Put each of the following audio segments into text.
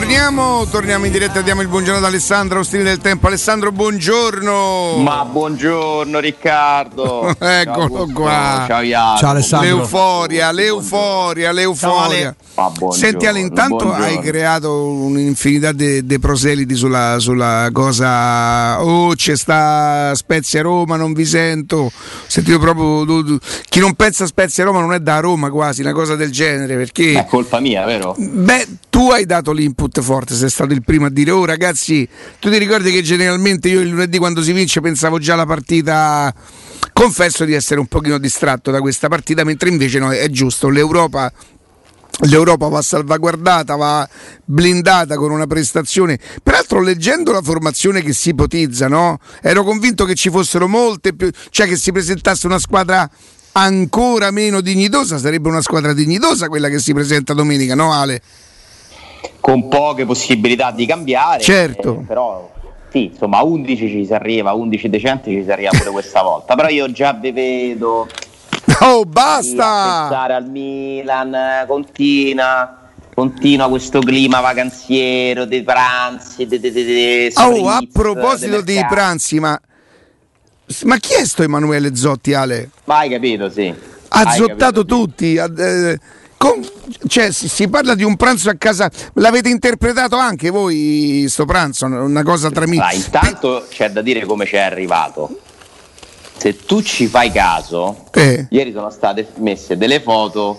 Torniamo, torniamo in diretta, diamo il buongiorno ad Alessandro Ostini del Tempo. Alessandro, buongiorno. Ma buongiorno Riccardo. Eccolo Ciao, qua. Ciao Jacopo. Ciao, Alessandro. L'euforia, l'euforia, l'euforia. Buongiorno, Senti Ale, intanto buongiorno. hai creato un'infinità di proseliti sulla, sulla cosa. Oh, c'è sta Spezia Roma, non vi sento. Sentito proprio. tu- tu- Chi non pensa a Spezia Roma non è da Roma quasi, una cosa del genere. Perché. È colpa mia, vero? Beh, tu hai dato l'input forte, sei stato il primo a dire, oh ragazzi, tu ti ricordi che generalmente io il lunedì quando si vince pensavo già alla partita, confesso di essere un pochino distratto da questa partita, mentre invece no, è giusto, l'Europa... L'Europa va salvaguardata, va blindata con una prestazione. Peraltro, leggendo la formazione che si ipotizza, no? ero convinto che ci fossero molte più, cioè che si presentasse una squadra ancora meno dignitosa. Sarebbe una squadra dignitosa quella che si presenta domenica, no, Ale? Con poche possibilità di cambiare. Certo. eh, però sì, insomma, a 11 ci si arriva, a 11 decenti ci si arriva pure questa volta. Però io già vi vedo Oh, basta! pensare al Milan, continua. Continua questo clima vacanziero dei pranzi, dei, dei, dei, dei Oh, a proposito dei pranzi, ma, ma chi è sto Emanuele Zotti, Ale? Ma hai capito, sì. Ha Hai zottato capito, sì. tutti. ha- eh, con- cioè, si, si parla di un pranzo a casa. L'avete interpretato anche voi, sto pranzo? Una cosa tra Allora, amici. intanto c'è da dire come ci è arrivato. Se tu ci fai caso, Eh. ieri sono state messe delle foto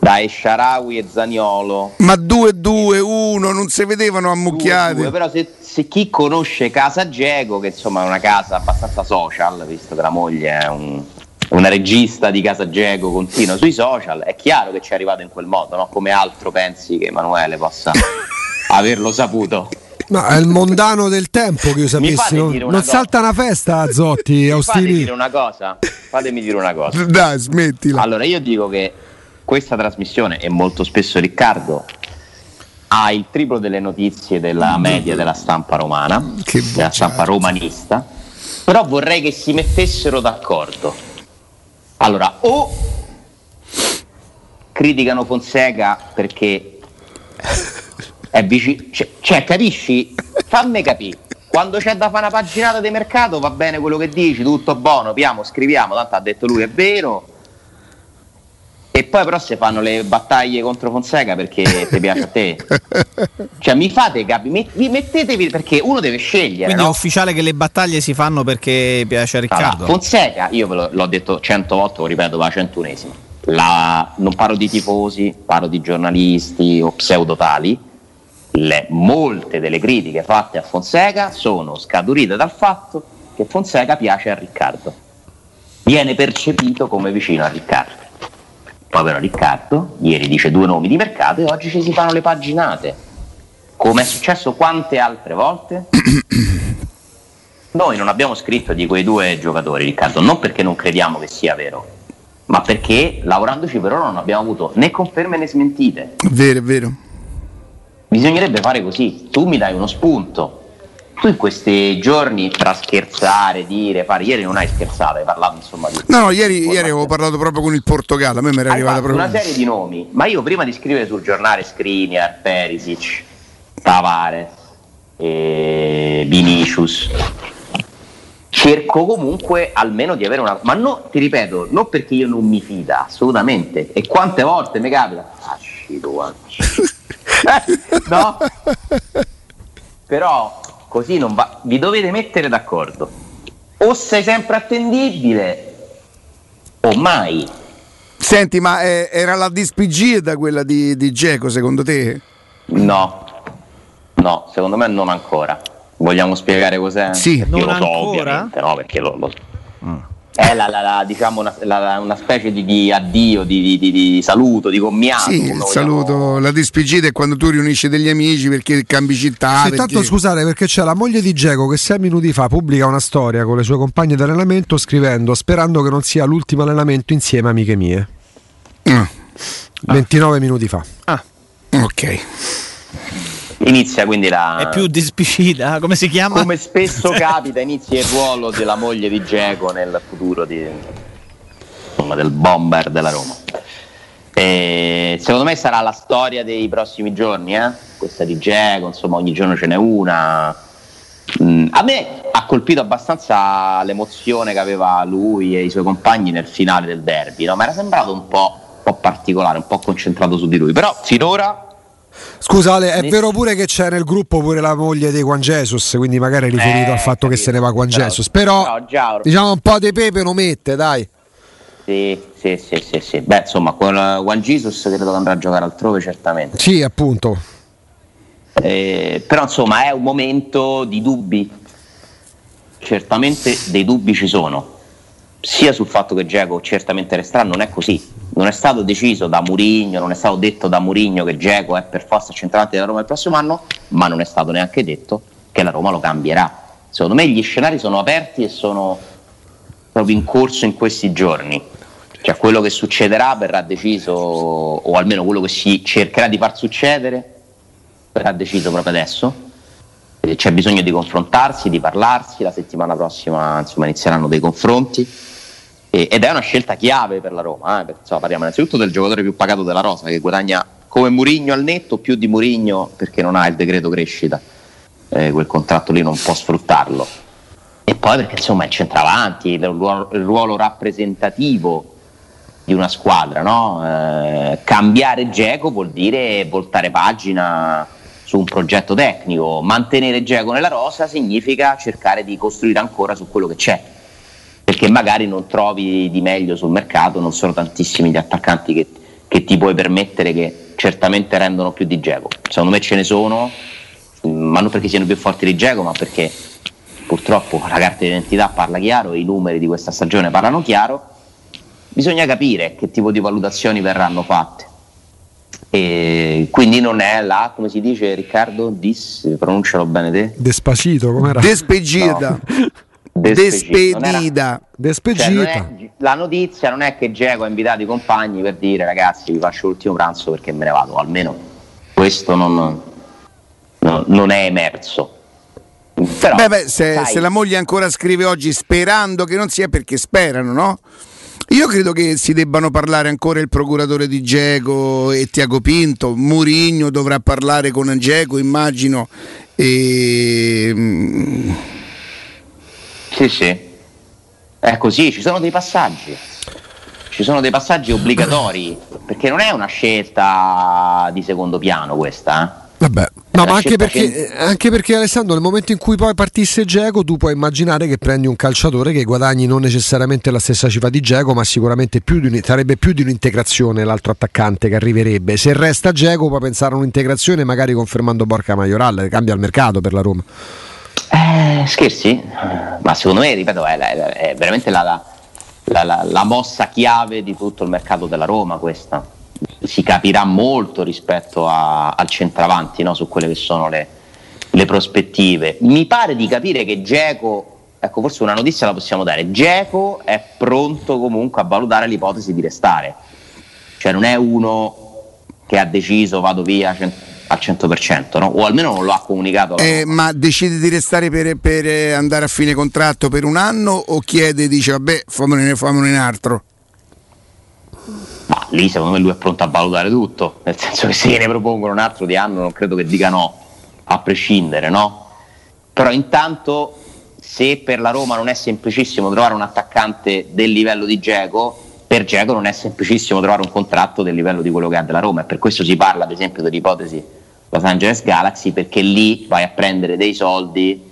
da Esciarawi e Zaniolo. Ma 2-2, 1, non si vedevano ammucchiati. Due, due, però se, se chi conosce Casa Geco, che insomma è una casa abbastanza social, visto che la moglie è un- una regista di Casa Geco, continua sui social, è chiaro che ci è arrivato in quel modo, no? come altro pensi che Emanuele possa averlo saputo. No, è il mondano del tempo che io sapessi. fate Non, cosa? salta una festa a Zotti, Fatemi dire una cosa, fatemi dire una cosa. Dai, smettila. Allora, io dico che questa trasmissione, e molto spesso Riccardo, ha il triplo delle notizie della media della stampa romana, Che della stampa romanista, però vorrei che si mettessero d'accordo. Allora, o criticano Fonseca perché è vicino, cioè, cioè, capisci? Fammi capire. Quando c'è da fare una paginata di mercato va bene quello che dici, tutto buono, piamo, scriviamo, tanto ha detto lui, è vero. E poi però si fanno le battaglie contro Fonseca perché ti piace a te. Cioè mi fate capire, mi, mettetevi perché uno deve scegliere. Quindi è no? ufficiale che le battaglie si fanno perché piace a Allora, Riccardo. Fonseca, io ve lo, l'ho detto cento volte, lo ripeto, va a centunesima. La- non parlo di tifosi, parlo di giornalisti o pseudotali. Le, molte delle critiche fatte a Fonseca sono scaturite dal fatto che Fonseca piace a Riccardo. Viene percepito come vicino a Riccardo. Povero Riccardo, ieri dice due nomi di mercato e oggi ci si fanno le paginate. Come è successo quante altre volte? Noi non abbiamo scritto di quei due giocatori, Riccardo, non perché non crediamo che sia vero, ma perché lavorandoci per ora non abbiamo avuto né conferme né smentite. Vero, è vero. Bisognerebbe fare così, tu mi dai uno spunto. Tu in questi giorni tra scherzare, dire, fare, ieri non hai scherzato, hai parlato insomma di... No, no, ieri, ieri avevo parlato proprio con il Portogallo. A me mi era arrivata proprio. una serie di nomi, ma io prima di scrivere sul giornale Skriniar, Perisic, Tavares, eh, Vinicius, cerco comunque almeno di avere una... Ma no, ti ripeto, non perché io non mi fida, assolutamente. E quante volte mi capita? Asci tu, asci. no? Però così non va... Vi dovete mettere d'accordo. O sei sempre attendibile o mai. Senti, ma eh, era la dispigida quella di, di Geco, secondo te? No, no, secondo me non ancora. Vogliamo spiegare cos'è? Sì. Io Non lo so, ancora? ovviamente, no, perché lo, lo- È la, la- la- diciamo una, una specie di, di addio, di, di- di- di saluto, di commiato. Sì, il vogliamo- saluto, la dispigita è quando tu riunisci degli amici perché cambi città. Sì, perché- tanto scusate perché c'è la moglie di Geco che sei minuti fa pubblica una storia con le sue compagne di allenamento scrivendo sperando che non sia l'ultimo allenamento insieme amiche mie. Ah, 29 minuti fa. ok. Inizia quindi la... È più dispicita, come si chiama? Come spesso capita, inizia il ruolo della moglie di Geco nel futuro di- insomma, del bomber della Roma. E secondo me sarà la storia dei prossimi giorni, eh? questa di Geco, insomma ogni giorno ce n'è una. Mm, a me ha colpito abbastanza l'emozione che aveva lui e i suoi compagni nel finale del derby, no? mi era sembrato un po', un po' particolare, un po' concentrato su di lui, però finora Scusa Ale, è vero pure che c'è nel gruppo pure la moglie di Juan Jesus, quindi magari è riferito Eh, al fatto che capito. se ne va Juan Però- Jesus, però già- diciamo un po' di pepe lo mette, dai. Sì, sì, sì, sì, sì. Beh, insomma, con Juan Jesus credo che andrà a giocare altrove, certamente. Sì, appunto. Eh, però, insomma, è un momento di dubbi. Certamente dei dubbi ci sono. Sia sul fatto che Geco certamente resterà, non è così. Non è stato deciso da Murigno, non è stato detto da Murigno che Geco è per forza centrante della Roma il prossimo anno, ma non è stato neanche detto che la Roma lo cambierà. Secondo me gli scenari sono aperti e sono proprio in corso in questi giorni. Cioè quello che succederà verrà deciso, o almeno quello che si cercherà di far succedere, verrà deciso proprio adesso. C'è bisogno di confrontarsi, di parlarsi, la settimana prossima insomma, inizieranno dei confronti E- ed è una scelta chiave per la Roma, eh, perché, insomma, parliamo innanzitutto del giocatore più pagato della rosa che guadagna come Murigno al netto, più di Murigno perché non ha il decreto crescita, Eh, quel contratto lì non può sfruttarlo. E poi perché insomma il centravanti, il ruolo, il ruolo rappresentativo di una squadra, no? Eh, cambiare Geco vuol dire voltare pagina su un progetto tecnico, mantenere Geco nella rosa significa cercare di costruire ancora su quello che c'è, perché magari non trovi di meglio sul mercato, non sono tantissimi gli attaccanti che, che ti puoi permettere che certamente rendono più di Geco. Secondo me ce ne sono, ma non perché siano più forti di Geco, ma perché purtroppo la carta d'identità parla chiaro, i numeri di questa stagione parlano chiaro, bisogna capire che tipo di valutazioni verranno fatte. E quindi non è la, come si dice Riccardo, dis, pronuncialo bene te? Despacito, com'era? Despegida. Despedida. Despedida. Cioè, la notizia non è che Geco ha invitato i compagni per dire ragazzi vi faccio l'ultimo pranzo perché me ne vado, almeno questo non, non- non è emerso. Però, Beh, beh, se, se la moglie ancora scrive oggi sperando che non sia perché sperano, no? Io credo che si debbano parlare ancora il procuratore di Geco e Tiago Pinto, Murigno dovrà parlare con Geco, immagino. E... Sì, sì. È così, ci sono dei passaggi. Ci sono dei passaggi obbligatori, perché non è una scelta di secondo piano questa. eh. Vabbè, no, ma anche perché, che- eh, anche perché Alessandro, nel momento in cui poi partisse Geco, tu puoi immaginare che prendi un calciatore che guadagni non necessariamente la stessa cifra di Geco, ma sicuramente più di un- sarebbe più di un'integrazione l'altro attaccante che arriverebbe. Se resta Geco, puoi pensare a un'integrazione, magari confermando Borca Majoral, cambia il mercato per la Roma. Eh, scherzi? Ma secondo me, ripeto, è, è- veramente la, la- la- la- mossa chiave di tutto il mercato della Roma questa. Si capirà molto rispetto a- al centravanti no? su quelle che sono le, le prospettive. Mi pare di capire che Geco, ecco forse una notizia la possiamo dare, Geco è pronto comunque a valutare l'ipotesi di restare. Cioè non è uno che ha deciso vado via cen- al 100%, no? o almeno non lo ha comunicato. eh, ma decide di restare per, per, eh, andare a fine contratto per un anno o chiede, dice vabbè, fammene, fammene un altro? Ma lì secondo me lui è pronto a valutare tutto, nel senso che se ne propongono un altro di anno non credo che dica no, a prescindere, no? Però intanto se per la Roma non è semplicissimo trovare un attaccante del livello di Geco, per Geco non è semplicissimo trovare un contratto del livello di quello che ha della Roma e per questo si parla ad esempio dell'ipotesi Los Angeles Galaxy perché lì vai a prendere dei soldi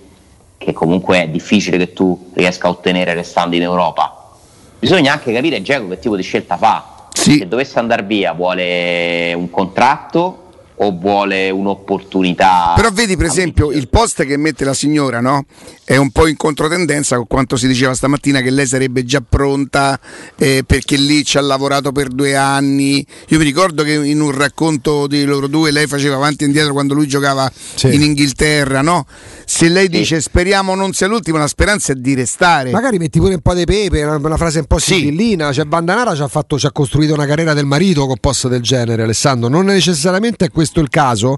che comunque è difficile che tu riesca a ottenere restando in Europa. Bisogna anche capire Geco che tipo di scelta fa. Sì. Se dovesse andare via, vuole un contratto o vuole un'opportunità? Però vedi per esempio il post che mette la signora, no? È un po' in controtendenza con quanto si diceva stamattina che lei sarebbe già pronta eh, perché lì ci ha lavorato per due anni. Io mi ricordo che in un racconto di loro due lei faceva avanti e indietro quando lui giocava Sì. in Inghilterra, no? Se lei dice speriamo non sia l'ultima, la speranza è di restare. Magari metti pure un po' di pepe, una, una frase un po' Sì. sibillina. Cioè, Bandanara ci ha, fatto, ci ha costruito una carriera del marito con post del genere, Alessandro. Non necessariamente è questo il caso.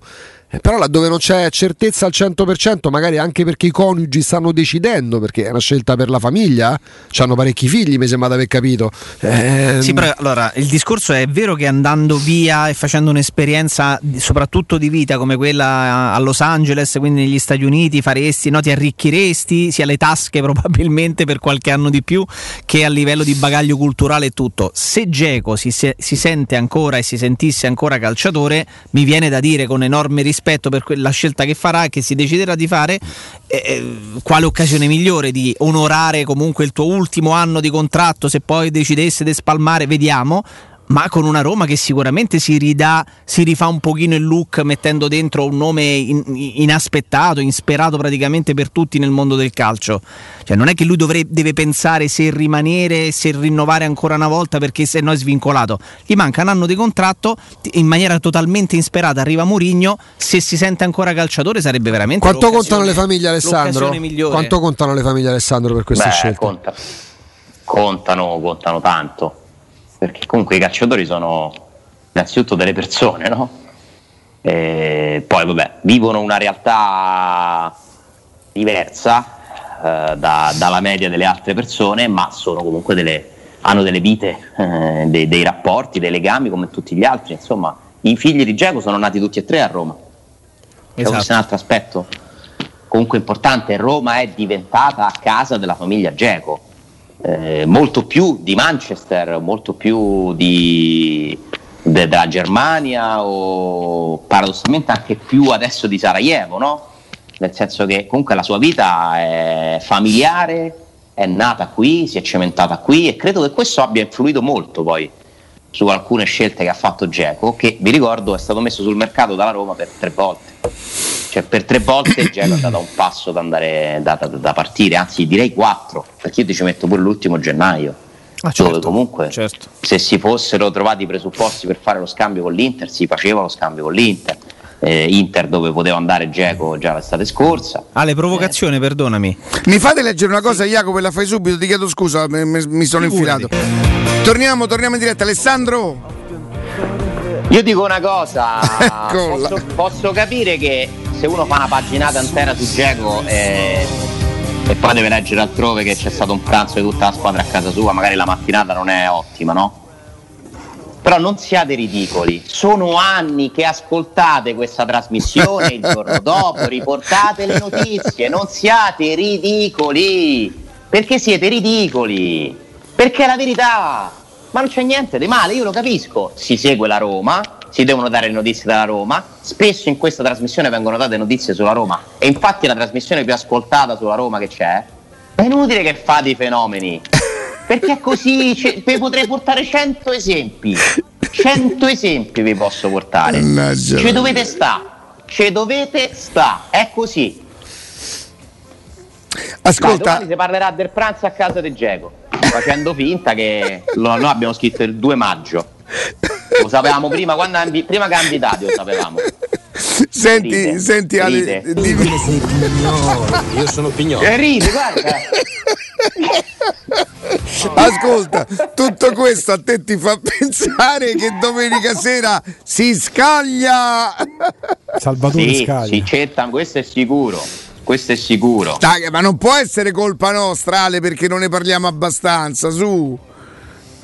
Eh, però laddove non c'è certezza al 100%, magari anche perché i coniugi stanno decidendo, perché è una scelta per la famiglia, hanno parecchi figli, mi sembra di aver capito. Eh, sì, però allora il discorso è vero che andando via e facendo un'esperienza soprattutto di vita come quella a Los Angeles, quindi negli Stati Uniti, faresti, no, ti arricchiresti sia le tasche probabilmente per qualche anno di più che a livello di bagaglio culturale e tutto. Se Geco si, si, si sente ancora e si sentisse ancora calciatore, mi viene da dire con enorme rispetto rispetto per la scelta che farà e che si deciderà di fare, eh, quale occasione migliore di onorare comunque il tuo ultimo anno di contratto se poi decidesse di spalmare, vediamo, ma con una Roma che sicuramente si ridà, si rifà un pochino il look mettendo dentro un nome in, inaspettato, insperato praticamente per tutti nel mondo del calcio. Cioè non è che lui dovrebbe, deve pensare se rimanere, se rinnovare ancora una volta perché se no è svincolato. Gli manca un anno di contratto, in maniera totalmente insperata arriva Mourinho, se si sente ancora calciatore sarebbe veramente... Quanto contano le famiglie Alessandro? Quanto contano le famiglie Alessandro per queste Beh, scelte? Conta. Contano, contano tanto perché comunque i calciatori sono innanzitutto delle persone, no? E poi vabbè, vivono una realtà diversa eh, da, dalla media delle altre persone, ma sono comunque delle, hanno delle vite, eh, dei, dei, rapporti, dei legami come tutti gli altri. Insomma, i figli di Geco sono nati tutti e tre a Roma. Esatto. Questo è un altro aspetto comunque importante. Roma è diventata a casa della famiglia Geco eh, molto più di Manchester, molto più di, de, della Germania o paradossalmente anche più adesso di Sarajevo, no? Nel senso che comunque la sua vita è familiare, è nata qui, si è cementata qui e credo che questo abbia influito molto poi su alcune scelte che ha fatto Geco, che vi ricordo è stato messo sul mercato dalla Roma per tre volte. Cioè per tre volte Geco è andato a un passo da, andare, da, da, da, partire, anzi direi quattro, perché io ti ci metto pure l'ultimo gennaio. Ah, certo, dove comunque certo. se si fossero trovati i presupposti per fare lo scambio con l'Inter, si faceva lo scambio con l'Inter. Eh, Inter dove poteva andare Geco già l'estate scorsa. Ah, le provocazioni, eh. perdonami. Mi fate leggere una cosa, Jacopo, e la fai subito, ti chiedo scusa, mi, mi sono Figurati. infilato. Torniamo, torniamo in diretta. Alessandro? Io dico una cosa, posso, posso, capire che se uno fa una paginata intera su Geco e, e, poi deve leggere altrove che c'è stato un pranzo di tutta la squadra a casa sua, magari la mattinata non è ottima, no? Però non siate ridicoli, sono anni che ascoltate questa trasmissione il giorno dopo, riportate le notizie, non siate ridicoli, perché siete ridicoli, perché è la verità ma non c'è niente di male, io lo capisco. Si segue la Roma, si devono dare le notizie dalla Roma. Spesso in questa trasmissione vengono date notizie sulla Roma. E infatti la trasmissione più ascoltata sulla Roma che c'è. È inutile che fate i fenomeni. Perché è così, vi potrei portare 100 esempi. 100 esempi vi posso portare. Ci dovete sta. Ci dovete sta. È così. Ascolta. Dai, si parlerà del pranzo a casa di Geco facendo finta che lo, noi abbiamo scritto il 2 maggio. Lo sapevamo prima, quando, prima che candidati lo sapevamo. Senti, ride, senti Ale, dimmi. Io sono Pignolo. E ride, guarda. Ascolta, tutto questo a te ti fa pensare che domenica sera si scaglia Salvatore sì, Scaglia. Si cetta, questo è sicuro questo è sicuro. Dai, ma non può essere colpa nostra, Ale, perché non ne parliamo abbastanza, su.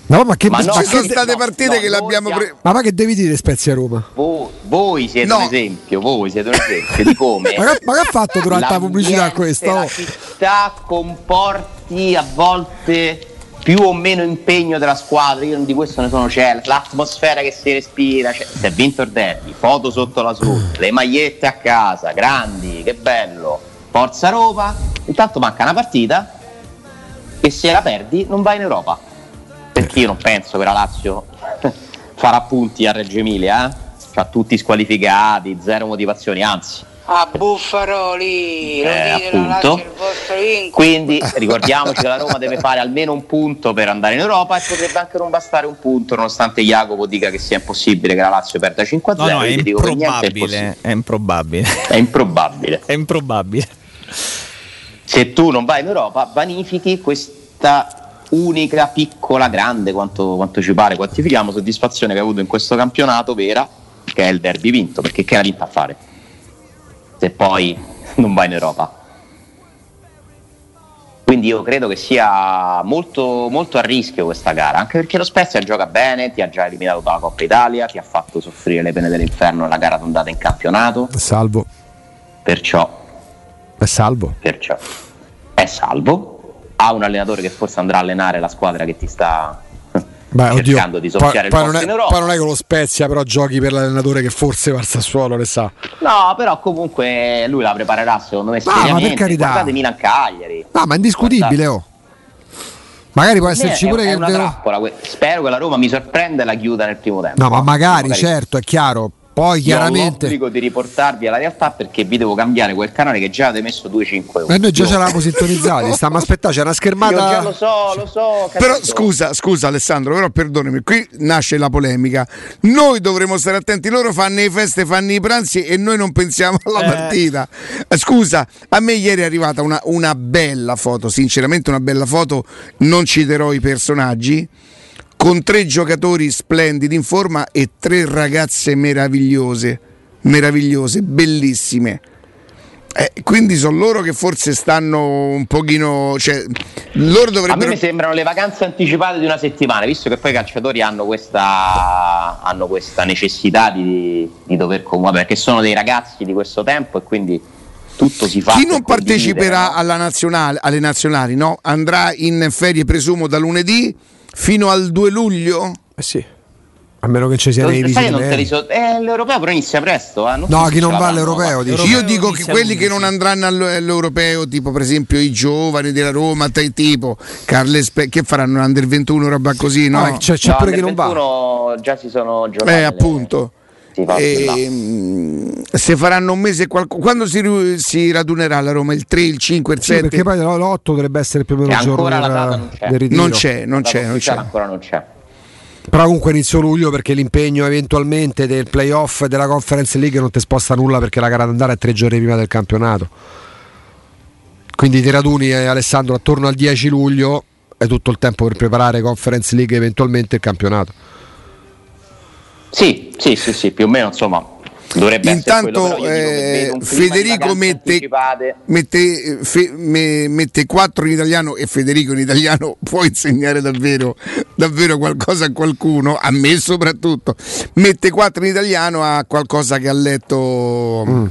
No, ma che ma no, ci sono state no, partite no, che l'abbiamo siamo... Ma, ma che devi dire Spezia Roma? Voi, voi siete un esempio, voi siete un esempio di come. ma, che, ma che ha fatto durante la pubblicità questo? La città comporti a volte più o meno impegno della squadra, io di questo ne sono certo, l'atmosfera che si respira, cioè, si è vinto il derby, foto sotto la sud, le magliette a casa, grandi, che bello Forza Roma, intanto manca una partita e se la perdi non vai in Europa. Perché io non penso che la Lazio farà punti a Reggio Emilia, eh? Cioè tutti squalificati, zero motivazioni, anzi. A Buffaroli, eh, appunto. Quindi ricordiamoci che la Roma deve fare almeno un punto per andare in Europa e potrebbe anche non bastare un punto, nonostante Jacopo dica che sia impossibile che la Lazio perda 5-0. No, no, è improbabile, è, è improbabile. È improbabile. è improbabile se tu non vai in Europa vanifichi questa unica, piccola, grande, quanto, quanto ci pare, quantifichiamo, soddisfazione che hai avuto in questo campionato vera, che è il derby vinto, perché che era vinta a fare? Se poi non va in Europa. Quindi io credo che sia molto, molto a rischio questa gara, anche perché lo Spezia gioca bene, ti ha già eliminato dalla Coppa Italia, ti ha fatto soffrire le pene dell'inferno nella gara d'ondata in campionato, È salvo. perciò, È salvo. perciò è salvo, ha un allenatore che forse andrà a allenare la squadra che ti sta Beh, oddio. cercando di Poi, soffiare poi il non posto è, poi non è che lo Spezia, però giochi per l'allenatore che forse va al Sassuolo, le sa. No, però comunque lui la preparerà secondo me No, ma per seriamente. carità. Guardate Milan Cagliari. No, ma è indiscutibile, oh. Magari può esserci è, pure è che. una trappola, spero che la Roma mi sorprenda e la chiuda nel primo tempo. No, ma magari, Magari- certo, è chiaro. Poi Io ho chiaramente. l'obbligo di riportarvi alla realtà perché vi devo cambiare quel canale che già avete messo 2-5 euro. E noi già Io- ci eravamo sintonizzati, stiamo aspettando, c'è una Io schermata. già lo so, lo so. Però capito? scusa, scusa Alessandro, però perdonami, qui nasce la polemica. Noi dovremmo stare attenti, loro fanno le feste, fanno i pranzi e noi non pensiamo alla Eh. partita. Eh, Scusa, a me ieri è arrivata una, una bella foto, sinceramente una bella foto, non citerò i personaggi, con tre giocatori splendidi in forma e tre ragazze meravigliose, meravigliose, bellissime. Eh, quindi sono loro che forse stanno un pochino, cioè, loro A me dovrebbero sembrano le vacanze anticipate di una settimana, visto che poi i calciatori hanno questa, hanno questa necessità di, di dover comunicare, perché sono dei ragazzi di questo tempo e quindi tutto si fa. Chi non parteciperà no? alla nazionale, alle nazionali no? andrà in ferie, presumo, da lunedì fino al 2 luglio? Eh sì. A meno che ci siano i non te visiti. li so- eh, l'europeo però inizia presto. Eh? Non No, so chi non va all'europeo, dici? Io Europeo dico che quelli che l'11. non andranno all- all'europeo, tipo per esempio i giovani della Roma, te- tipo Carles Pe- che faranno under 21, roba così, no? No, c'è, c'è No, pure chi non va. 21 già si sono giocati. eh, le- appunto. si là. Ehm, se faranno un mese e qualco- quando si, si radunerà la Roma? Il 3, il 5, il Sì, 7? perché poi l'8 dovrebbe essere il primo E giorno ancora la del, data non c'è. del ritiro. non c'è, non c'è, non c'è. ancora non c'è. Però comunque inizio luglio perché l'impegno eventualmente del playoff e della Conference League non ti sposta nulla perché la gara d'andare è tre giorni prima del campionato. Quindi ti raduni eh, Alessandro attorno al 10 luglio è tutto il tempo per preparare Conference League e eventualmente il campionato. Sì, sì, sì, sì, più o meno insomma dovrebbe essere quello, Intanto che eh, Federico mette, mette, eh, fe- me- mette 4 in italiano e Federico in italiano può insegnare davvero, davvero qualcosa a qualcuno, a me soprattutto. Mette 4 in italiano a qualcosa che ha letto Mm.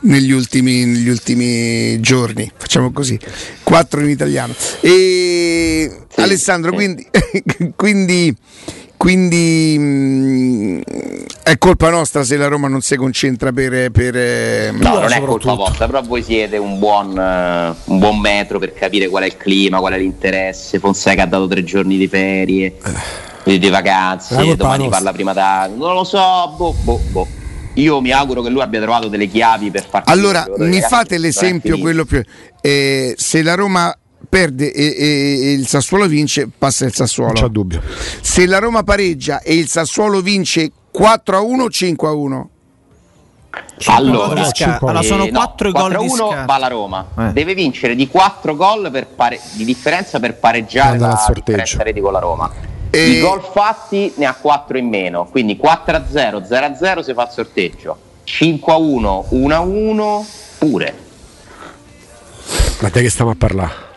negli, ultimi, negli ultimi giorni. Facciamo così, 4 in italiano. E Sì, Alessandro, sì. quindi, quindi, quindi mh, è colpa nostra se la Roma non si concentra per... per eh, No, non è colpa vostra, però voi siete un buon, eh, un buon metro per capire qual è il clima, qual è l'interesse. Fonseca ha dato tre giorni di ferie, di, di La vacanze, domani parla prima da... Non lo so, boh, boh, boh. Io mi auguro che lui abbia trovato delle chiavi per far Allora, mi fate l'esempio, quello più... eh, se la Roma perde e, e- e il Sassuolo vince, passa il Non c'è Sassuolo. dubbio. Se la Roma pareggia e il Sassuolo vince 4 a 1 o 5 a 1? Allora, allora, Eh, sono no, 4 i gol di 4-1 Sca- va la Roma. Eh. Deve vincere di 4 gol per pare- di differenza per pareggiare la sorteggio. differenza reti con la Roma. E- I gol fatti ne ha 4 in meno, quindi 4 a 0, 0 a 0 si fa il sorteggio. 5 a 1, 1 a 1 pure. Ma te che stiamo a parlare?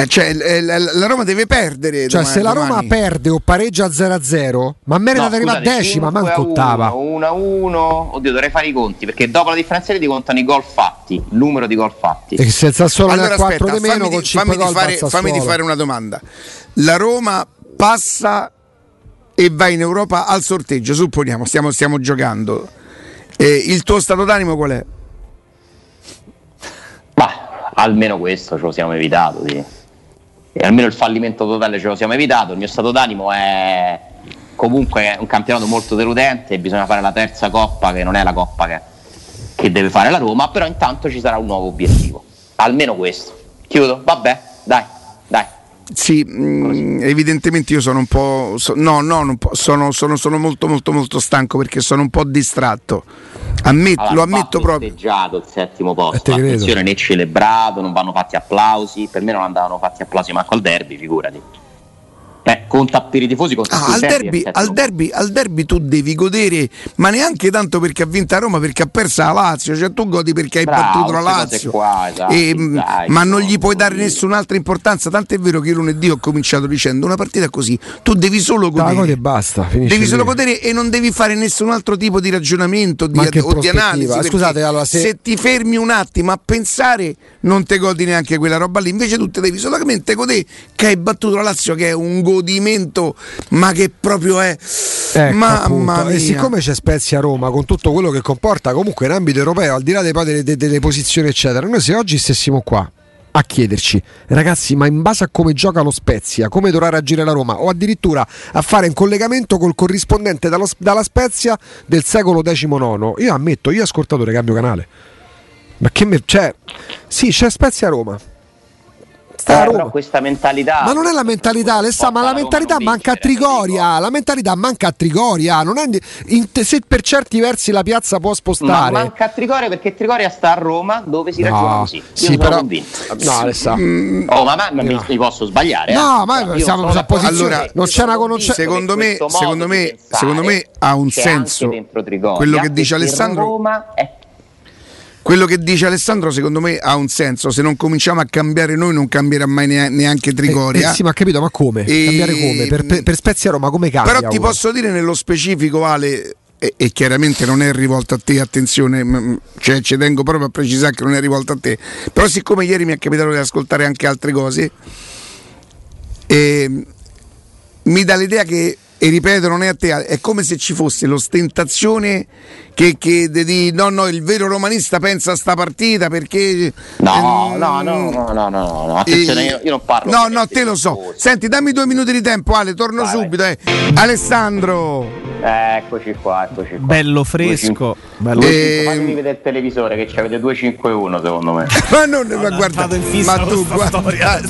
Eh, cioè, eh, la, la Roma deve perdere. Cioè, domani- se la Roma domani. perde o pareggia 0-0, ma merita No, arrivare a decima, 5 manco a 1, ottava. 1 a 1. Oddio, dovrei fare i conti perché dopo la differenza reti contano i gol fatti, il numero di gol fatti. E se il Sassuolo ne Allora, ha 4 aspetta, di meno fammi, con di, 5 fammi di fare, fammi di fare una domanda. La Roma passa e va in Europa al sorteggio, supponiamo, stiamo, stiamo giocando. Eh, il tuo stato d'animo qual è? Ma almeno questo ce lo siamo evitato, sì. E almeno il fallimento totale ce lo siamo evitato. Il mio stato d'animo è comunque un campionato molto deludente bisogna fare la terza coppa che non è la coppa che, che deve fare la Roma, però intanto ci sarà un nuovo obiettivo. Almeno questo. Chiudo, vabbè, dai, dai. Sì, mh, evidentemente io sono un po'. so- no, no, po', sono, sono- sono molto, molto, molto stanco perché sono un po' distratto. Ammet- Allora, lo ammetto proprio. il settimo Eh, posto, credo. attenzione, né celebrato, non vanno fatti applausi, per me non andavano fatti applausi manco al derby, figurati. Conta per i tifosi, conta Ah, al, derby, effetto. al, derby, al derby tu devi godere, ma neanche tanto perché ha vinto a Roma, perché ha perso la Lazio, cioè tu godi perché hai Bravo, battuto la Lazio, qua, esatto, E, mh, dai, ma non no, gli puoi dare nessun'altra importanza, tanto è vero che io lunedì ho cominciato dicendo una partita così, tu devi solo godere. e basta. Devi solo godere e non devi fare nessun altro tipo di ragionamento di, o di analisi. Scusate, allora, se- ti fermi un attimo a pensare, non te godi neanche quella roba lì. Invece tu te devi solamente godere che hai battuto la Lazio, che è un godimento, ma che proprio è. Ecco, Mamma appunto. mia. E siccome c'è Spezia Roma con tutto quello che comporta comunque in ambito europeo, al di là dei, delle, delle- delle posizioni, eccetera, noi se oggi stessimo qua a chiederci, ragazzi, ma in base a come gioca lo Spezia, come dovrà reagire la Roma, o addirittura a fare un collegamento col corrispondente dallo- dalla Spezia del secolo XIX, io ammetto, io ascoltatore cambio canale. Ma che me. Cioè, sì, c'è Spezia Roma. Sta a Eh, Roma. questa mentalità Ma non è la mentalità, Alessà, ma la mentalità manca a Trigoria. La mentalità manca a Trigoria. Non è in- se per certi versi la piazza può Ma spostare. manca a Trigoria perché Trigoria sta a Roma dove si No, ragiona così. Io sì, sono però- convinto. No, Alessà. Oh, ma, ma- ma mi, mi posso sbagliare? No, eh? ma Cioè, io siamo in posizione- d'accordo. non c'è una convinto Secondo me- secondo me- secondo me ha un senso. Quello che dice Alessandro- Roma è Quello che dice Alessandro, secondo me, ha un senso. Se non cominciamo a cambiare noi, non cambierà mai nea- neanche Trigoria. Eh, sì, ma ha capito, ma come? E- Cambiare come? Per, per, Spezia Roma come cambia? Però ti uno? posso dire nello specifico, Ale, e, e chiaramente non è rivolto a te, attenzione, cioè ci tengo proprio a precisare che non è rivolto a te. Però siccome ieri mi è capitato di ascoltare anche altre cose, ehm, mi dà l'idea che, e ripeto, non è a te, è come se ci fosse l'ostentazione che, che di- di no, no, il vero romanista pensa a sta partita perché... No, ehm, no, no, no, no, no, no, attenzione, e- io, io non parlo No, no, te lo so. discorsi. Senti, dammi due minuti di tempo, Ale, torno Vai, vai. subito. eh. Alessandro. Eccoci qua, eccoci qua. Bello fresco. Bello. Eh, Fatemi vedere il televisore che ci avete 251 secondo me. Ma non, ma guarda, ma tu guarda, storia.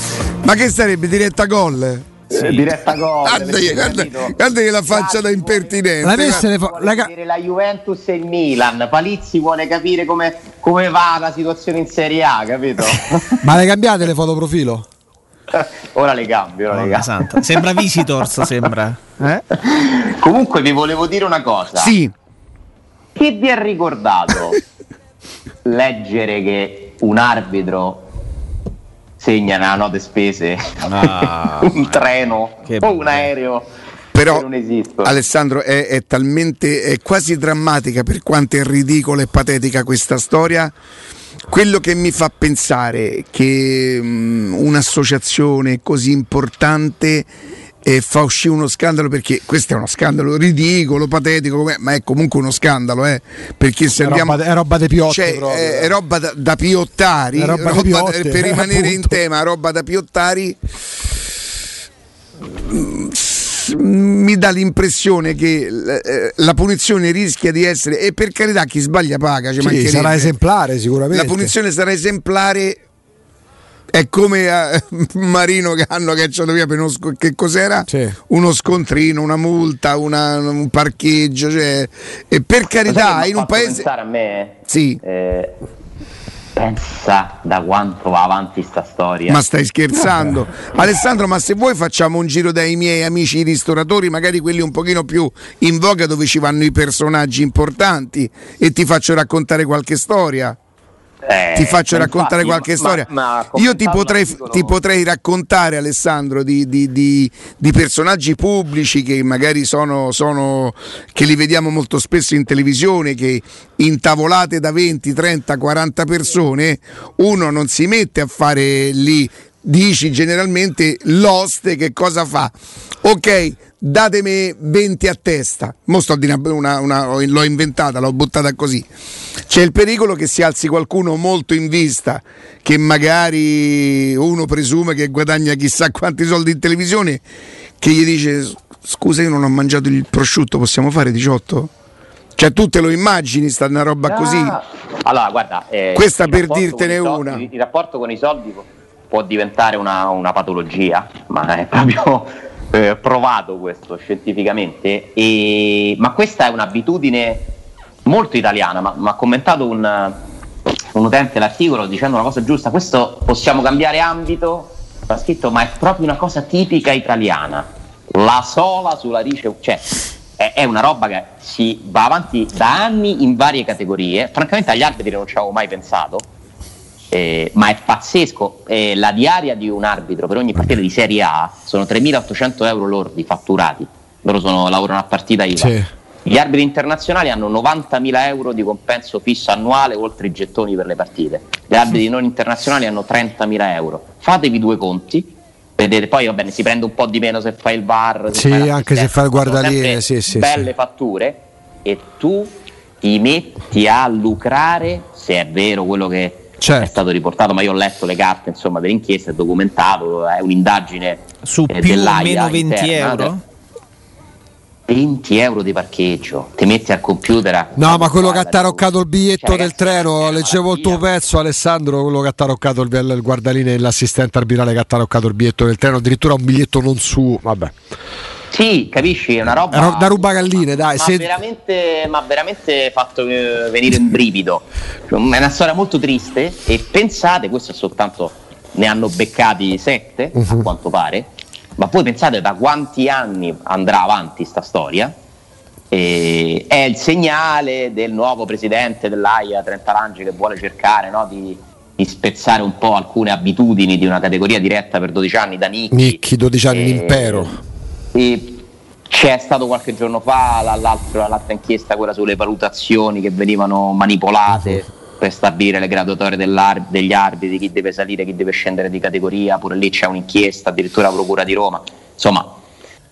ma che sarebbe diretta gol? Eh, diretta gol. Guarda, guarda, che la faccia da impertinente. La guarda. messa le fa- vuole la ca- la Juventus e il Milan. Palizzi vuole capire come, come va la situazione in Serie A, capito? Ma le cambiate le foto profilo? ora le cambio, ora le cambio. santa. Sembra Visitors, sembra. Eh? Comunque vi volevo dire una cosa. Sì, Che vi è ricordato leggere che un arbitro segna nella note spese Ah, un treno? O un aereo? Però che non esistono? Alessandro è, è talmente, è quasi drammatica per quanto è ridicola e patetica questa storia. Quello che mi fa pensare che mm, un'associazione così importante eh, fa uscire uno scandalo perché questo è uno scandalo ridicolo, patetico, ma è comunque uno scandalo, eh, perché se È andiamo roba, è roba de piotte cioè, proprio. è, è roba da, da piottari, È roba da roba da- piotte, per eh, rimanere in appunto. tema, roba da piottari. mm, Mi dà l'impressione che eh, la punizione rischia di essere, e per carità chi sbaglia paga, ci Sì, sarà esemplare sicuramente. la punizione sarà esemplare. È come a Marino che hanno cacciato via per uno sco- che cos'era? Sì. Uno scontrino, una multa, una- un parcheggio. Cioè, e per carità, in un paese. pensare a me Sì. eh, pensa da quanto va avanti sta storia Ma stai scherzando? Alessandro, ma se vuoi facciamo un giro dai miei amici ristoratori, magari quelli un pochino più in voga dove ci vanno i personaggi importanti e ti faccio raccontare qualche storia. Eh, Ti faccio raccontare infatti, qualche ma- storia. ma Io ti potrei, dicono- ti potrei raccontare, Alessandro, di, di- di- di personaggi pubblici che magari sono, sono- che li vediamo molto spesso in televisione, che in tavolate da 20, 30, 40 persone, uno non si mette a fare lì, dici generalmente l'oste che cosa fa? Ok, datemi 20 a testa. Mo sto di una- una- una- l'ho inventata, l'ho buttata così. C'è il pericolo che si alzi qualcuno molto in vista, che magari uno presume che guadagna chissà quanti soldi in televisione, che gli dice scusa io non ho mangiato il prosciutto, possiamo fare 18? Cioè tu te lo immagini sta una roba così? Ah, Allora, guarda, eh, Questa per dirtene soldi- una. Il rapporto con i soldi può- diventare una, una patologia, ma è proprio eh, provato questo scientificamente. E- ma questa è un'abitudine molto italiana. Ma ha commentato un, un utente l'articolo dicendo una cosa giusta. Questo possiamo cambiare ambito. Ha scritto, ma è proprio una cosa tipica italiana. la sola sulla ricevute, cioè è, una roba che si va avanti da anni in varie categorie. Francamente agli arbitri non ci avevo mai pensato, eh, ma è pazzesco. Eh, la diaria di un arbitro per ogni partita di Serie A sono 3.800 euro lordi fatturati. Loro sono, lavorano a partita IVA. Sì. Gli arbitri internazionali hanno 90.000 euro di compenso fisso annuale oltre i gettoni per le partite. Gli arbitri non internazionali hanno 30.000 euro. Fatevi due conti. Vedete, poi va bene, si prende un po' di meno se fai il bar. Sì, anche se fai il guardaline, sì, sì, belle sì. fatture e tu ti metti a lucrare se è vero quello che Certo. è stato riportato, ma io ho letto le carte insomma, dell'inchiesta, è documentato, è un'indagine Su eh, più o meno 20 interna, euro? 20 euro di parcheggio, ti metti al computer. a- No, ma quello che ha taroccato il biglietto cioè, del ragazzi, treno, una leggevo il tuo pezzo Alessandro, quello che ha taroccato il, il guardaline e l'assistente arbitrale che ha taroccato il biglietto del treno, addirittura un biglietto non su, vabbè. Sì, capisci? È una roba. Ro- da rubagalline, dai, Ma, se- veramente, ma veramente fatto eh, venire un brivido. È una storia molto triste. E pensate, questo è soltanto. Ne hanno beccati sette, a Mhm. quanto pare. Ma voi pensate da quanti anni andrà avanti sta storia? E è il segnale del nuovo presidente dell'AIA Trentalangi che vuole cercare no, di, di spezzare un po' alcune abitudini di una categoria diretta per 12 anni da Nicchi. Nicchi, 12 anni E- impero. e c'è stato qualche giorno fa la- l'altro- l'altra inchiesta, quella sulle valutazioni che venivano manipolate per stabilire le graduatorie degli arbitri, chi deve salire, chi deve scendere di categoria, pure lì c'è un'inchiesta, addirittura la Procura di Roma. Insomma,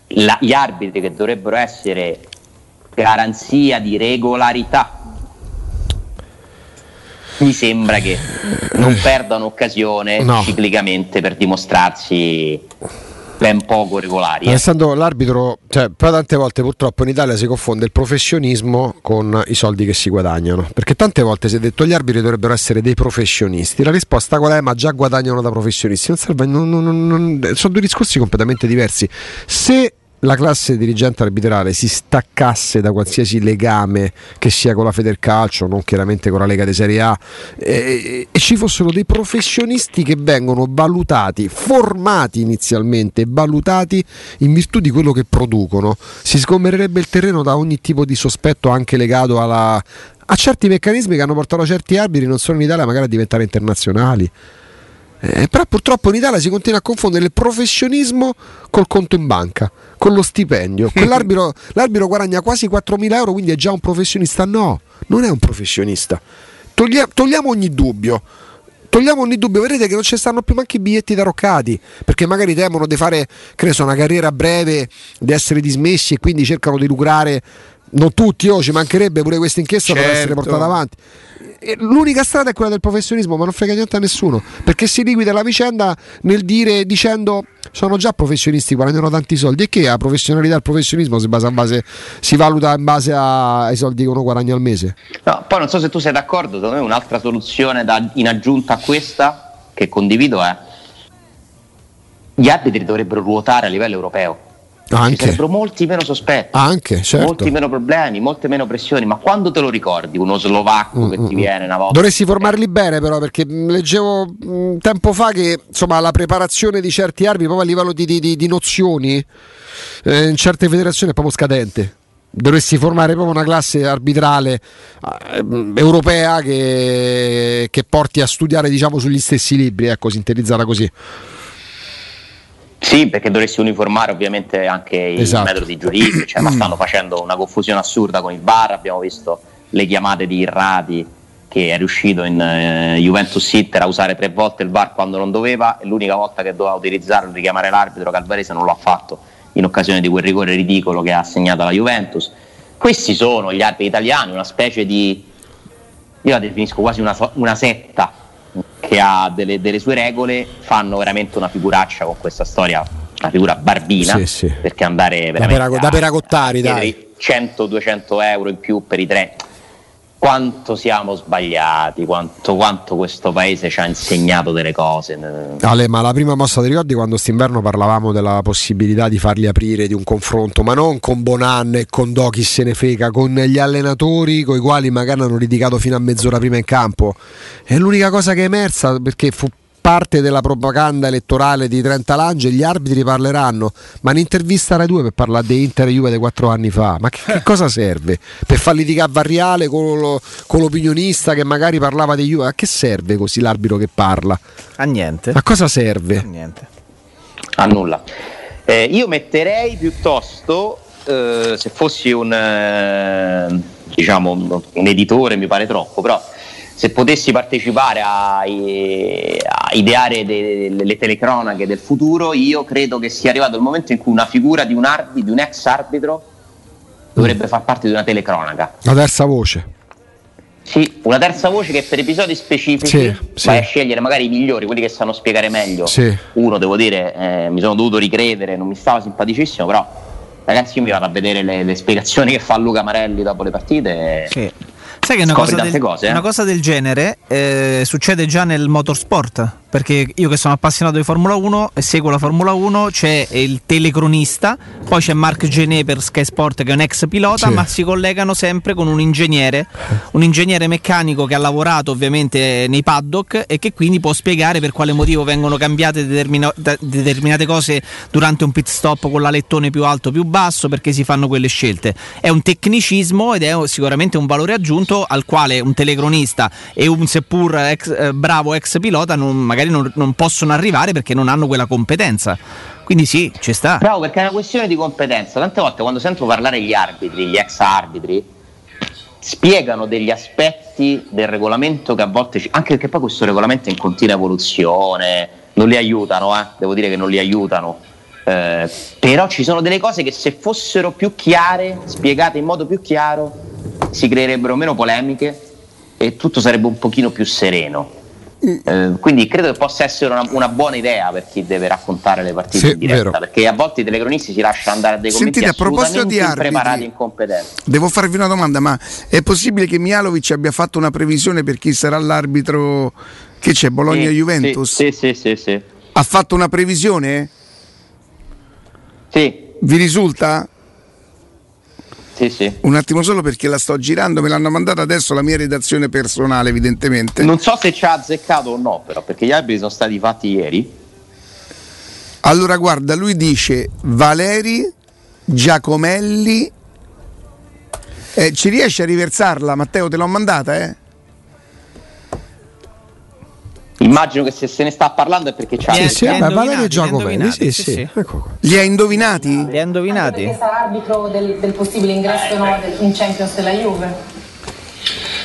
la- gli arbitri che dovrebbero essere garanzia di regolarità, mi sembra che non perdano occasione No. ciclicamente per dimostrarsi ben poco regolari. eh. Alessandro, l'arbitro, cioè, però tante volte purtroppo in Italia si confonde il professionismo con i soldi che si guadagnano. Perché tante volte si è detto gli arbitri dovrebbero essere dei professionisti. La risposta qual è? Ma già guadagnano da professionisti. Non serve, non- non- sono due discorsi completamente diversi. Se la classe dirigente arbitrale si staccasse da qualsiasi legame che sia con la Federcalcio, non chiaramente con la Lega di Serie A, eh, e ci fossero dei professionisti che vengono valutati, formati inizialmente, valutati in virtù di quello che producono, si sgombererebbe il terreno da ogni tipo di sospetto anche legato alla- a certi meccanismi che hanno portato certi arbitri non solo in Italia magari a diventare internazionali. Eh, però purtroppo in Italia si continua a confondere il professionismo col conto in banca, con lo stipendio. Quell'arbitro l'arbitro guadagna quasi 4.000 euro, quindi è già un professionista. No, non è un professionista. Toglia- togliamo ogni dubbio. Togliamo ogni dubbio, vedrete che non ci stanno più manco i biglietti taroccati, perché magari temono di fare, che ne so, una carriera breve, di essere dismessi e quindi cercano di lucrare. Non tutti, oh, ci mancherebbe pure questa inchiesta per essere Certo. portata avanti. E L'unica strada è quella del professionismo, ma non frega niente a nessuno, perché si liquida la vicenda nel dire dicendo sono già professionisti, guadagnano tanti soldi e che la professionalità e il professionismo si, basa in base, si valuta in base a- ai soldi che uno guadagna al mese. No, poi non so se tu sei d'accordo, secondo me un'altra soluzione da- in aggiunta a questa che condivido è gli arbitri dovrebbero ruotare a livello europeo. Ci Anche, sarebbero molti meno sospetti, anche certo. molti meno problemi, molte meno pressioni, ma quando te lo ricordi uno slovacco che ti viene una volta Dovresti formarli bene però perché mh, leggevo mh, tempo fa che insomma, la preparazione di certi arbitri proprio a livello di, di- di- di nozioni eh, in certe federazioni è proprio scadente. Dovresti formare proprio una classe arbitrale eh, europea che, che porti a studiare diciamo sugli stessi libri, ecco, sintetizzata così. Sì, perché dovresti uniformare ovviamente anche i Esatto. metodi di giudizio, cioè, ma stanno facendo una confusione assurda con il VAR, abbiamo visto le chiamate di Irrati che è riuscito in eh, Juventus Sitter a usare tre volte il VAR quando non doveva e l'unica volta che doveva utilizzarlo richiamare l'arbitro Calvarese non lo ha fatto in occasione di quel rigore ridicolo che ha assegnato la Juventus. Questi sono gli arbitri italiani, una specie di io la definisco quasi una, una setta che ha delle, delle sue regole, fanno veramente una figuraccia con questa storia, una figura barbina, Sì, sì. perché andare veramente perago- da peragottari, chiedere 100-200 euro in più per i tre. Quanto siamo sbagliati, quanto, quanto questo paese ci ha insegnato delle cose. Ale, ma la prima mossa ti ricordi quando st'inverno parlavamo della possibilità di farli aprire di un confronto, ma non con Bonan e con Do chi se ne frega, con gli allenatori con i quali magari hanno litigato fino a mezz'ora prima in campo. È l'unica cosa che è emersa perché fu parte della propaganda elettorale di Trenta Lange gli arbitri parleranno, ma un'intervista Rai 2 per parlare di Inter e Juve di quattro anni fa, ma che, che cosa serve? Per far litigare Varriale con, lo, con l'opinionista che magari parlava di Juve, a che serve così l'arbitro che parla? A niente. A cosa serve? A niente. A nulla. Eh, io metterei piuttosto, eh, se fossi un, eh, diciamo, un editore, mi pare troppo, però se potessi partecipare a, a ideare de, de, le telecronache del futuro, io credo che sia arrivato il momento in cui una figura di un, arbi, di un ex arbitro dovrebbe far parte di una telecronaca. La terza voce. Sì, una terza voce che per episodi specifici Sì, sì. vai a scegliere magari i migliori, quelli che sanno spiegare meglio. Sì. Uno, devo dire, eh, mi sono dovuto ricredere, non mi stava simpaticissimo, però ragazzi io mi vado a vedere le, le spiegazioni che fa Luca Marelli dopo le partite. e- Sì. Sai che una cosa, del, cose, eh? una cosa del genere eh, succede già nel motorsport? Perché io che sono appassionato di Formula 1 e seguo la Formula 1, c'è il telecronista, poi c'è Mark Genet per Sky Sport che è un ex pilota, Sì. ma si collegano sempre con un ingegnere, un ingegnere meccanico che ha lavorato ovviamente nei paddock e che quindi può spiegare per quale motivo vengono cambiate determina- determinate cose durante un pit stop con l'alettone più alto o più basso, perché si fanno quelle scelte. È un tecnicismo ed è sicuramente un valore aggiunto al quale un telecronista e un seppur ex- eh, bravo ex pilota non- magari non, non possono arrivare perché non hanno quella competenza. Quindi sì, ci sta. Bravo, perché è una questione di competenza. Tante volte quando sento parlare gli arbitri, gli ex arbitri, spiegano degli aspetti del regolamento che a volte, ci- anche perché poi questo regolamento è in continua evoluzione, non li aiutano, eh, devo dire che non li aiutano. Eh, però ci sono delle cose che se fossero più chiare, spiegate in modo più chiaro, si creerebbero meno polemiche e tutto sarebbe un pochino più sereno. Eh, quindi credo che possa essere una, una buona idea per chi deve raccontare le partite Sì, in diretta, vero. perché a volte i telecronisti si lasciano andare a dei commenti Sentite, a proposito di assolutamente arbitri- incompetenti. Devo farvi una domanda, ma è possibile che Mialovic abbia fatto una previsione per chi sarà l'arbitro che c'è, Bologna-Juventus? Sì, sì, sì, sì, sì. Ha fatto una previsione? Sì, Vi risulta? Sì, sì. Un attimo solo perché la sto girando, me l'hanno mandata adesso la mia redazione personale, evidentemente. Non so se ci ha azzeccato o no, però, perché gli arbitri sono stati fatti ieri. Allora, guarda, lui dice Valeri, Giacomelli. Eh, ci riesci a riversarla, Matteo? Te l'ho mandata, eh? Immagino che se se ne sta parlando è perché c'ha. Sì, Sì, indovinati, Valerio Giacomelli, indovinati, sì, sì, sì. sì. Ecco qua. Li ha indovinati? Li ha indovinati? Perché sarà arbitro del, del possibile ingresso no, del- in Champions della Juve.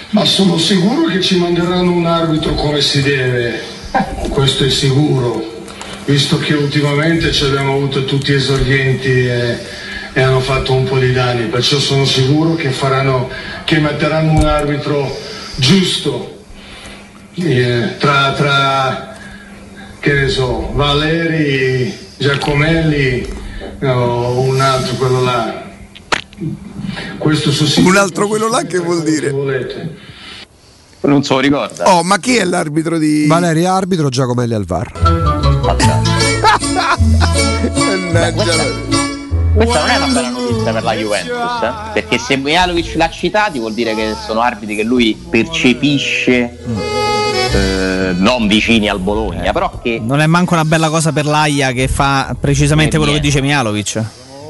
Ma sono sicuro che ci manderanno un arbitro come si deve, questo è sicuro, visto che ultimamente ci abbiamo avuto tutti esordienti e, e hanno fatto un po' di danni, perciò sono sicuro che, faranno, che metteranno un arbitro giusto eh, tra, tra, che ne so, Valeri, Giacomelli o un altro quello là. Questo su sicuro Un altro quello là che vuol dire? volete. Non se lo ricorda. Oh, ma chi è l'arbitro di. Valeri arbitro, Giacomelli al VAR. Mannaggia. Questa non è una bella notizia per la Juventus, eh? perché se Mijalovic l'ha citati vuol dire che sono arbitri che lui percepisce eh, non vicini al Bologna, però che Non è manco una bella cosa per l'AIA che fa precisamente Eh, quello che dice Mialovic.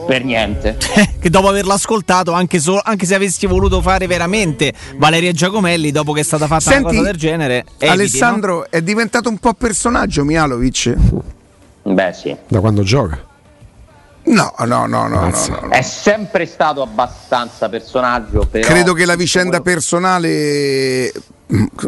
per niente. che dopo averlo ascoltato, anche, solo- anche se avessi voluto fare veramente Valeria Giacomelli, dopo che è stata fatta Senti, una cosa del genere, eviti, Alessandro è diventato un po' personaggio Mialovic? Beh sì, Da quando gioca? No, no, no, no, no, no, no. è sempre stato abbastanza personaggio, però Credo che la vicenda personale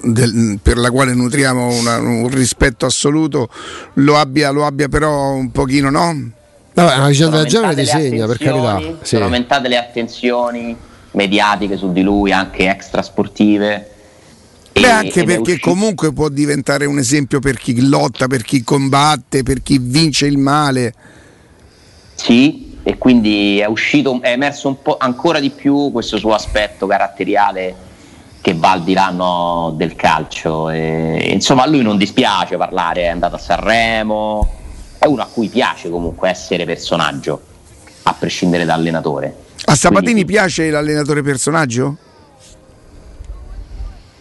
del- per la quale nutriamo una- un rispetto assoluto lo abbia, lo abbia però un pochino, no? Vabbè, una vicenda sono del genere aumentate le disegna, per attenzioni, carità. Sì. Sono aumentate le attenzioni mediatiche su di lui, anche extrasportive. Beh, E- anche perché comunque può diventare un esempio per chi lotta, per chi combatte, per chi vince il male. Sì, e quindi è uscito, è emerso un po' ancora di più questo suo aspetto caratteriale che va al di là no, del calcio. E, insomma, a lui non dispiace parlare, è andato a Sanremo, è uno a cui piace comunque essere personaggio, a prescindere dall'allenatore. A Sabatini Quindi- piace l'allenatore personaggio?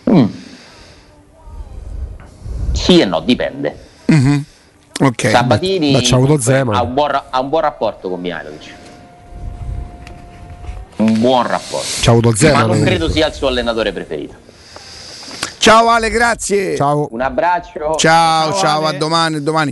Mm. Sì e no, dipende. Mhm. Ok. Sabatini ha, un buon, ha un buon rapporto con Mihailovic. Un buon rapporto. C'ha avuto Ma Zeman. non credo sia il suo allenatore preferito. Ciao Ale, grazie. Ciao. Un abbraccio. Ciao, ciao, a domani, a domani.